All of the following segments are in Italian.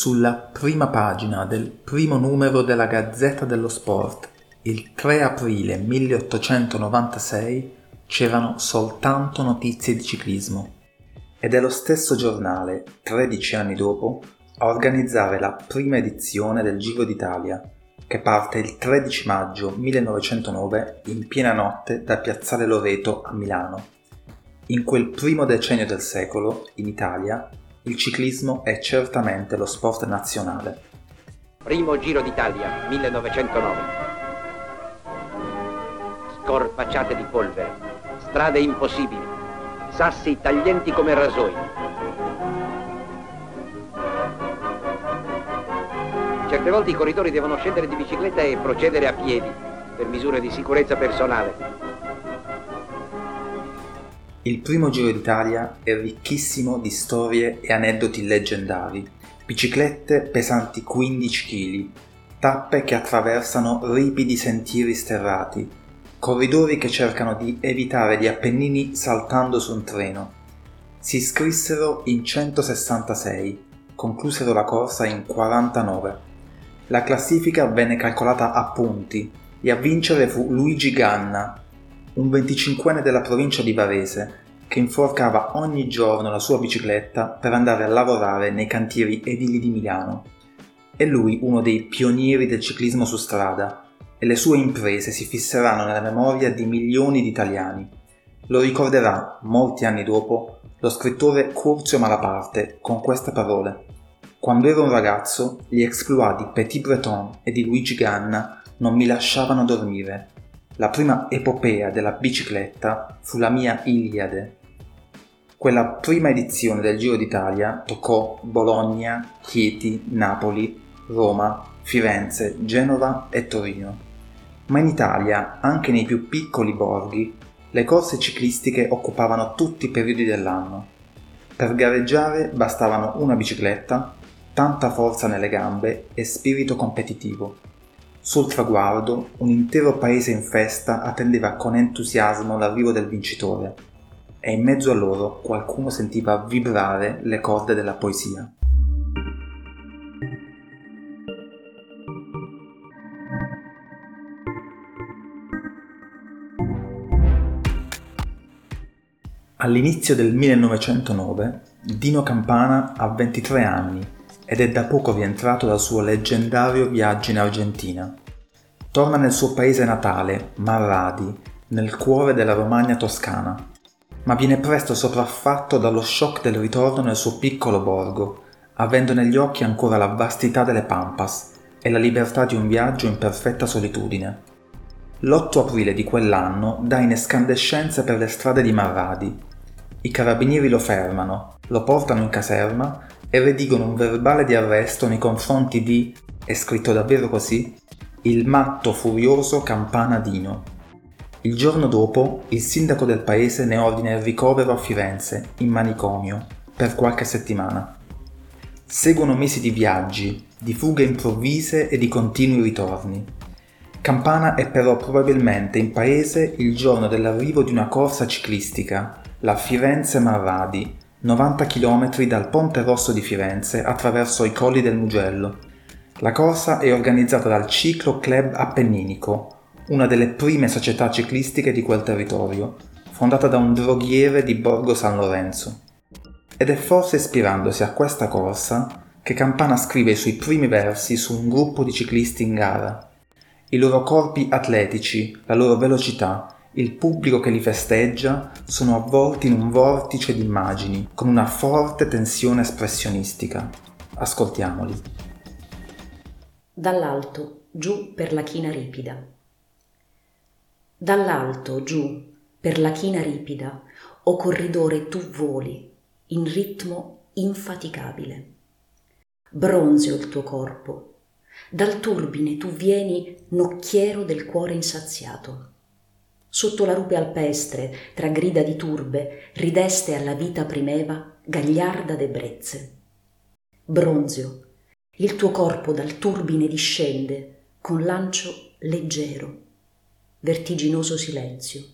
sulla prima pagina del primo numero della Gazzetta dello Sport, il 3 aprile 1896, c'erano soltanto notizie di ciclismo. Ed è lo stesso giornale, 13 anni dopo, a organizzare la prima edizione del Giro d'Italia, che parte il 13 maggio 1909 in piena notte da Piazzale Loreto a Milano. In quel primo decennio del secolo, in Italia, il ciclismo è certamente lo sport nazionale. Primo Giro d'Italia, 1909. Scorpacciate di polvere, strade impossibili, sassi taglienti come rasoi. Certe volte i corridori devono scendere di bicicletta e procedere a piedi per misure di sicurezza personale. Il primo Giro d'Italia è ricchissimo di storie e aneddoti leggendari. Biciclette pesanti 15 kg, tappe che attraversano ripidi sentieri sterrati, corridori che cercano di evitare gli Appennini saltando su un treno. Si iscrissero in 166, conclusero la corsa in 49. La classifica venne calcolata a punti e a vincere fu Luigi Ganna, un 25enne della provincia di Varese, che inforcava ogni giorno la sua bicicletta per andare a lavorare nei cantieri edili di Milano. È lui uno dei pionieri del ciclismo su strada e le sue imprese si fisseranno nella memoria di milioni di italiani. Lo ricorderà, molti anni dopo, lo scrittore Curzio Malaparte con queste parole. Quando ero un ragazzo, gli exploit di Petit Breton e di Luigi Ganna non mi lasciavano dormire la prima epopea della bicicletta fu la mia Iliade. Quella prima edizione del Giro d'Italia toccò Bologna, Chieti, Napoli, Roma, Firenze, Genova e Torino. Ma in Italia, anche nei più piccoli borghi, le corse ciclistiche occupavano tutti i periodi dell'anno. Per gareggiare bastavano una bicicletta, tanta forza nelle gambe e spirito competitivo. Sul traguardo un intero paese in festa attendeva con entusiasmo l'arrivo del vincitore e in mezzo a loro qualcuno sentiva vibrare le corde della poesia. All'inizio del 1909 Dino Campana ha 23 anni ed è da poco rientrato dal suo leggendario viaggio in Argentina. Torna nel suo paese natale, Marradi, nel cuore della Romagna toscana, ma viene presto sopraffatto dallo shock del ritorno nel suo piccolo borgo, avendo negli occhi ancora la vastità delle Pampas e la libertà di un viaggio in perfetta solitudine. L'8 aprile di quell'anno dà in escandescenze per le strade di Marradi. I carabinieri lo fermano, lo portano in caserma e redigono un verbale di arresto nei confronti di, è scritto davvero così, il matto furioso Campanadino. Il giorno dopo il sindaco del paese ne ordina il ricovero a Firenze, in manicomio, per qualche settimana. Seguono mesi di viaggi, di fughe improvvise e di continui ritorni. Campana è però probabilmente in paese il giorno dell'arrivo di una corsa ciclistica, la Firenze-Marradi, 90 km dal Ponte Rosso di Firenze attraverso i colli del Mugello. La corsa è organizzata dal Ciclo Club Appenninico, una delle prime società ciclistiche di quel territorio, fondata da un droghiere di Borgo San Lorenzo. Ed è forse ispirandosi a questa corsa che Campana scrive i suoi primi versi su un gruppo di ciclisti in gara. I loro corpi atletici, la loro velocità, il pubblico che li festeggia sono avvolti in un vortice di immagini, con una forte tensione espressionistica. Ascoltiamoli. Dall'alto, giù per la china ripida. Dall'alto, giù, per la china ripida, o corridore tu voli, in ritmo infaticabile. Bronzeo il tuo corpo, dal turbine tu vieni nocchiero del cuore insaziato Sotto la rupe alpestre, tra grida di turbe, rideste alla vita primeva, gagliarda d'ebbrezze. Bronzio, il tuo corpo dal turbine discende, con lancio leggero, vertiginoso silenzio.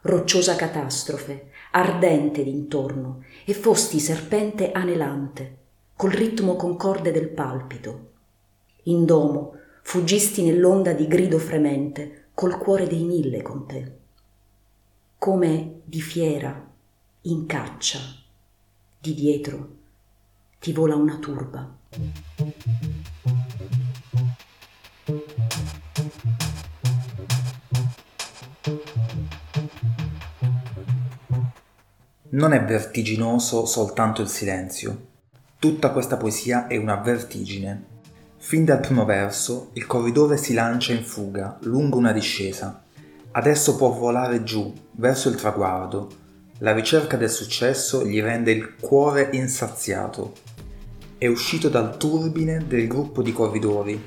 Rocciosa catastrofe, ardente d'intorno, e fosti serpente anelante, col ritmo concorde del palpito. In domo fuggisti nell'onda di grido fremente, col cuore dei mille con te. Come di fiera, in caccia, di dietro ti vola una turba. Non è vertiginoso soltanto il silenzio. Tutta questa poesia è una vertigine. Fin dal primo verso il corridore si lancia in fuga lungo una discesa. Adesso può volare giù, verso il traguardo. La ricerca del successo gli rende il cuore insaziato. È uscito dal turbine del gruppo di corridori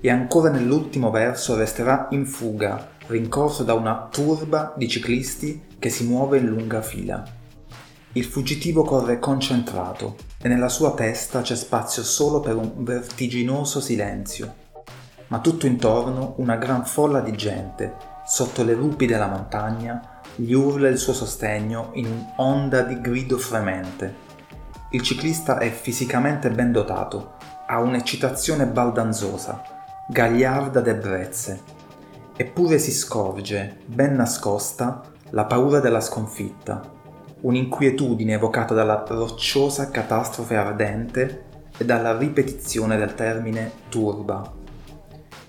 e ancora nell'ultimo verso resterà in fuga, rincorso da una turba di ciclisti che si muove in lunga fila. Il fuggitivo corre concentrato e nella sua testa c'è spazio solo per un vertiginoso silenzio. Ma tutto intorno una gran folla di gente, sotto le rupi della montagna, gli urla il suo sostegno in un'onda di grido fremente. Il ciclista è fisicamente ben dotato, ha un'eccitazione baldanzosa, gagliarda d'ebbrezze. Eppure si scorge, ben nascosta, la paura della sconfitta, un'inquietudine evocata dalla rocciosa catastrofe ardente e dalla ripetizione del termine turba.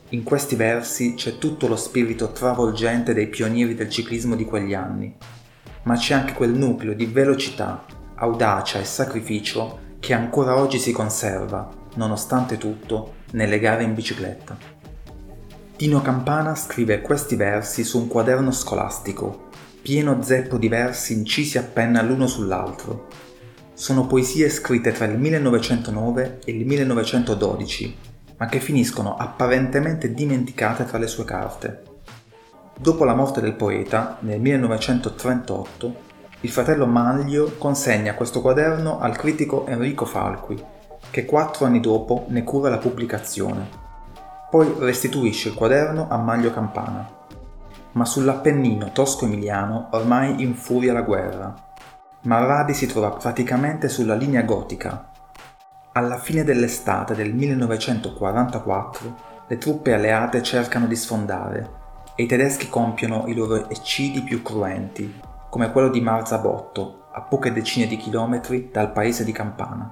In questi versi c'è tutto lo spirito travolgente dei pionieri del ciclismo di quegli anni, ma c'è anche quel nucleo di velocità, audacia e sacrificio che ancora oggi si conserva, nonostante tutto, nelle gare in bicicletta. Tino Campana scrive questi versi su un quaderno scolastico pieno zeppo di versi incisi a penna l'uno sull'altro. Sono poesie scritte tra il 1909 e il 1912, ma che finiscono apparentemente dimenticate tra le sue carte. Dopo la morte del poeta, nel 1938, il fratello Maglio consegna questo quaderno al critico Enrico Falqui, che quattro anni dopo ne cura la pubblicazione. Poi restituisce il quaderno a Maglio Campana ma sull'Appennino tosco-emiliano ormai infuria la guerra. Marradi si trova praticamente sulla linea gotica. Alla fine dell'estate del 1944 le truppe alleate cercano di sfondare e i tedeschi compiono i loro eccidi più cruenti, come quello di Marzabotto, a poche decine di chilometri dal paese di Campana.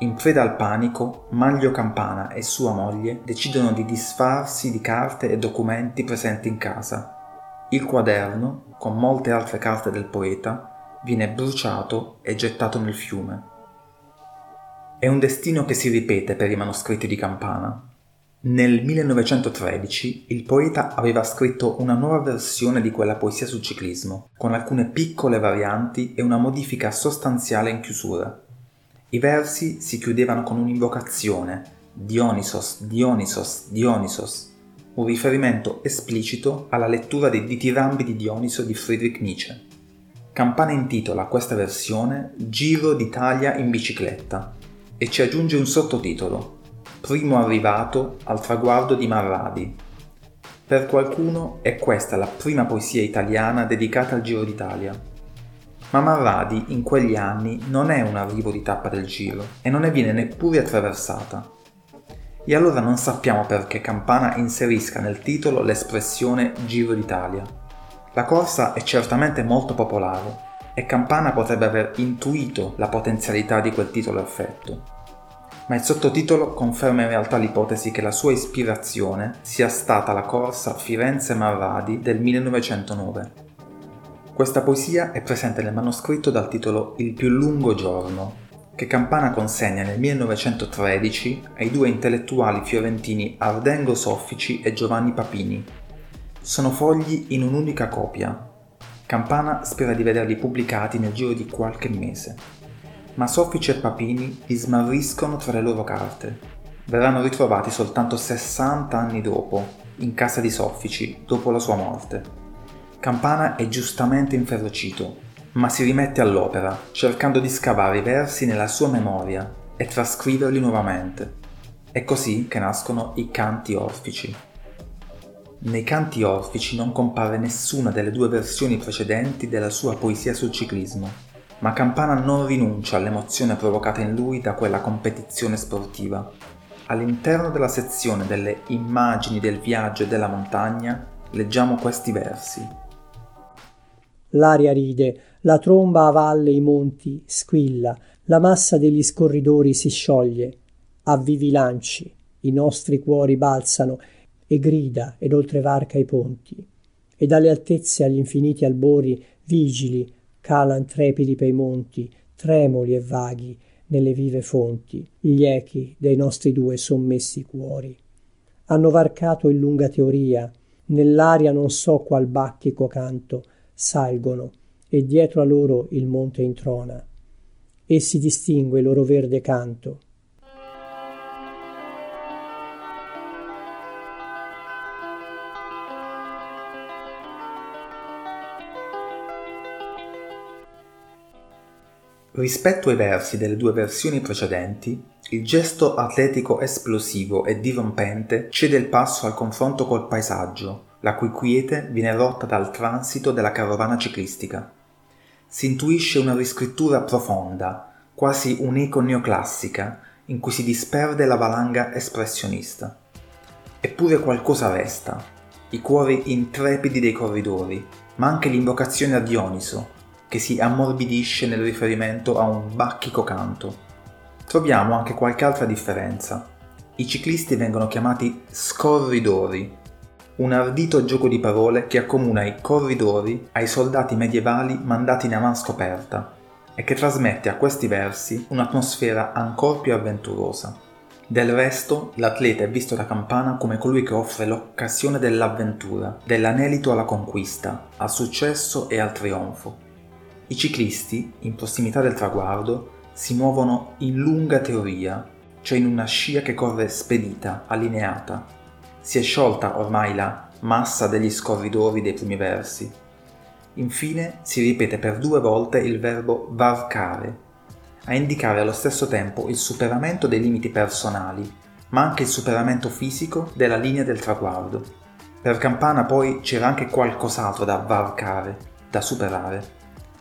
In preda al panico, Maglio Campana e sua moglie decidono di disfarsi di carte e documenti presenti in casa. Il quaderno, con molte altre carte del poeta, viene bruciato e gettato nel fiume. È un destino che si ripete per i manoscritti di Campana. Nel 1913 il poeta aveva scritto una nuova versione di quella poesia sul ciclismo, con alcune piccole varianti e una modifica sostanziale in chiusura. I versi si chiudevano con un'invocazione, Dionysos, Dionysos, Dionysos, un riferimento esplicito alla lettura dei ditirambi di Dioniso di Friedrich Nietzsche. Campana intitola questa versione Giro d'Italia in bicicletta e ci aggiunge un sottotitolo, Primo arrivato al traguardo di Marradi. Per qualcuno è questa la prima poesia italiana dedicata al Giro d'Italia ma Marradi in quegli anni non è un arrivo di tappa del giro e non ne viene neppure attraversata. E allora non sappiamo perché Campana inserisca nel titolo l'espressione Giro d'Italia. La corsa è certamente molto popolare e Campana potrebbe aver intuito la potenzialità di quel titolo effetto. Ma il sottotitolo conferma in realtà l'ipotesi che la sua ispirazione sia stata la corsa Firenze-Marradi del 1909 questa poesia è presente nel manoscritto dal titolo Il più lungo giorno, che Campana consegna nel 1913 ai due intellettuali fiorentini Ardengo Soffici e Giovanni Papini. Sono fogli in un'unica copia. Campana spera di vederli pubblicati nel giro di qualche mese. Ma Soffici e Papini li smarriscono tra le loro carte. Verranno ritrovati soltanto 60 anni dopo, in casa di Soffici, dopo la sua morte. Campana è giustamente inferocito, ma si rimette all'opera, cercando di scavare i versi nella sua memoria e trascriverli nuovamente. È così che nascono i canti orfici. Nei canti orfici non compare nessuna delle due versioni precedenti della sua poesia sul ciclismo. Ma Campana non rinuncia all'emozione provocata in lui da quella competizione sportiva. All'interno della sezione delle immagini del viaggio e della montagna leggiamo questi versi. L'aria ride, la tromba a valle i monti squilla, la massa degli scorridori si scioglie. A vivi lanci, i nostri cuori balzano e grida ed oltrevarca i ponti. E dalle altezze agli infiniti albori, vigili, calan trepidi pei monti, tremoli e vaghi, nelle vive fonti, gli echi dei nostri due sommessi cuori. Hanno varcato in lunga teoria, nell'aria non so qual bacchico canto, salgono, e dietro a loro il monte introna. E si distingue il loro verde canto, Rispetto ai versi delle due versioni precedenti, il gesto atletico esplosivo e dirompente cede il passo al confronto col paesaggio, la cui quiete viene rotta dal transito della carovana ciclistica. Si intuisce una riscrittura profonda, quasi un'eco neoclassica, in cui si disperde la valanga espressionista. Eppure qualcosa resta, i cuori intrepidi dei corridori, ma anche l'invocazione a Dioniso, che si ammorbidisce nel riferimento a un bacchico canto. Troviamo anche qualche altra differenza. I ciclisti vengono chiamati scorridori, un ardito gioco di parole che accomuna i corridori ai soldati medievali mandati in avanscoperta e che trasmette a questi versi un'atmosfera ancora più avventurosa. Del resto, l'atleta è visto da Campana come colui che offre l'occasione dell'avventura, dell'anelito alla conquista, al successo e al trionfo. I ciclisti, in prossimità del traguardo, si muovono in lunga teoria, cioè in una scia che corre spedita, allineata. Si è sciolta ormai la massa degli scorridori dei primi versi. Infine si ripete per due volte il verbo varcare, a indicare allo stesso tempo il superamento dei limiti personali, ma anche il superamento fisico della linea del traguardo. Per Campana poi c'era anche qualcos'altro da varcare, da superare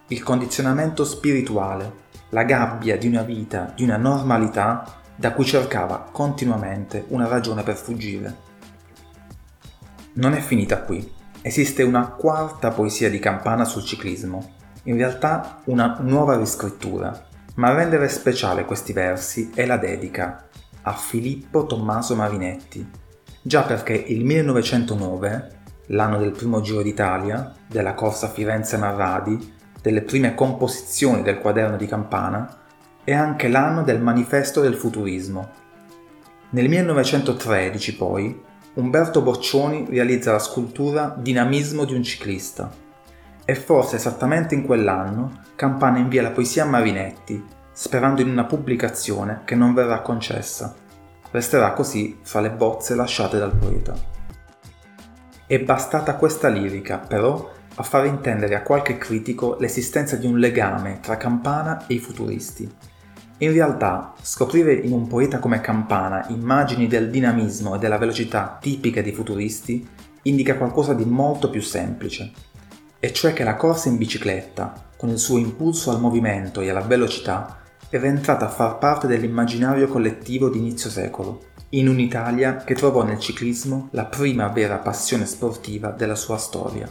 il condizionamento spirituale, la gabbia di una vita, di una normalità da cui cercava continuamente una ragione per fuggire. Non è finita qui. Esiste una quarta poesia di Campana sul ciclismo, in realtà una nuova riscrittura, ma a rendere speciale questi versi è la dedica a Filippo Tommaso Marinetti, già perché il 1909, l'anno del primo Giro d'Italia, della corsa Firenze-Marradi, delle prime composizioni del quaderno di Campana è anche l'anno del manifesto del futurismo. Nel 1913 poi Umberto Boccioni realizza la scultura Dinamismo di un ciclista e forse esattamente in quell'anno Campana invia la poesia a Marinetti sperando in una pubblicazione che non verrà concessa. Resterà così fra le bozze lasciate dal poeta. È bastata questa lirica, però, a far intendere a qualche critico l'esistenza di un legame tra Campana e i futuristi. In realtà, scoprire in un poeta come Campana immagini del dinamismo e della velocità tipiche dei futuristi indica qualcosa di molto più semplice, e cioè che la corsa in bicicletta, con il suo impulso al movimento e alla velocità, era entrata a far parte dell'immaginario collettivo di inizio secolo, in un'Italia che trovò nel ciclismo la prima vera passione sportiva della sua storia.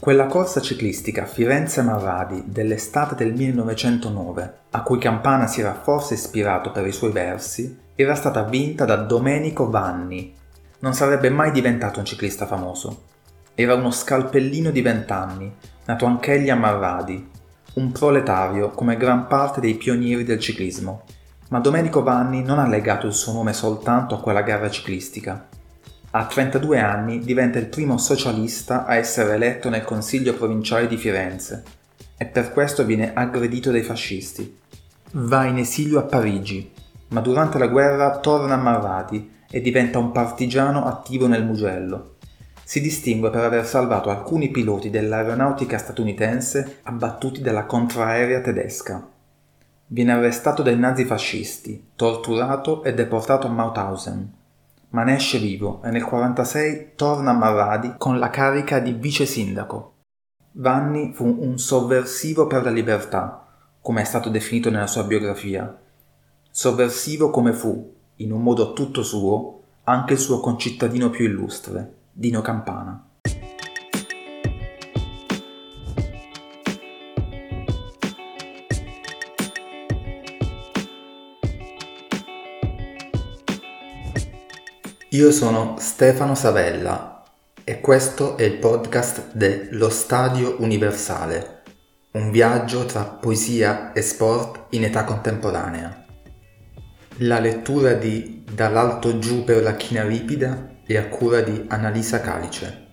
Quella corsa ciclistica Firenze-Marradi dell'estate del 1909, a cui Campana si era forse ispirato per i suoi versi, era stata vinta da Domenico Vanni. Non sarebbe mai diventato un ciclista famoso. Era uno scalpellino di vent'anni, nato anch'egli a Marradi, un proletario come gran parte dei pionieri del ciclismo. Ma Domenico Vanni non ha legato il suo nome soltanto a quella gara ciclistica. A 32 anni diventa il primo socialista a essere eletto nel Consiglio provinciale di Firenze e per questo viene aggredito dai fascisti. Va in esilio a Parigi, ma durante la guerra torna a Marradi e diventa un partigiano attivo nel Mugello. Si distingue per aver salvato alcuni piloti dell'aeronautica statunitense abbattuti dalla contraerea tedesca. Viene arrestato dai nazifascisti, torturato e deportato a Mauthausen ma ne esce vivo e nel 1946 torna a Marradi con la carica di vice sindaco. Vanni fu un sovversivo per la libertà, come è stato definito nella sua biografia. Sovversivo come fu, in un modo tutto suo, anche il suo concittadino più illustre, Dino Campana. Io sono Stefano Savella e questo è il podcast dello Stadio Universale, un viaggio tra poesia e sport in età contemporanea. La lettura di Dall'alto giù per la china ripida è a cura di Annalisa Calice.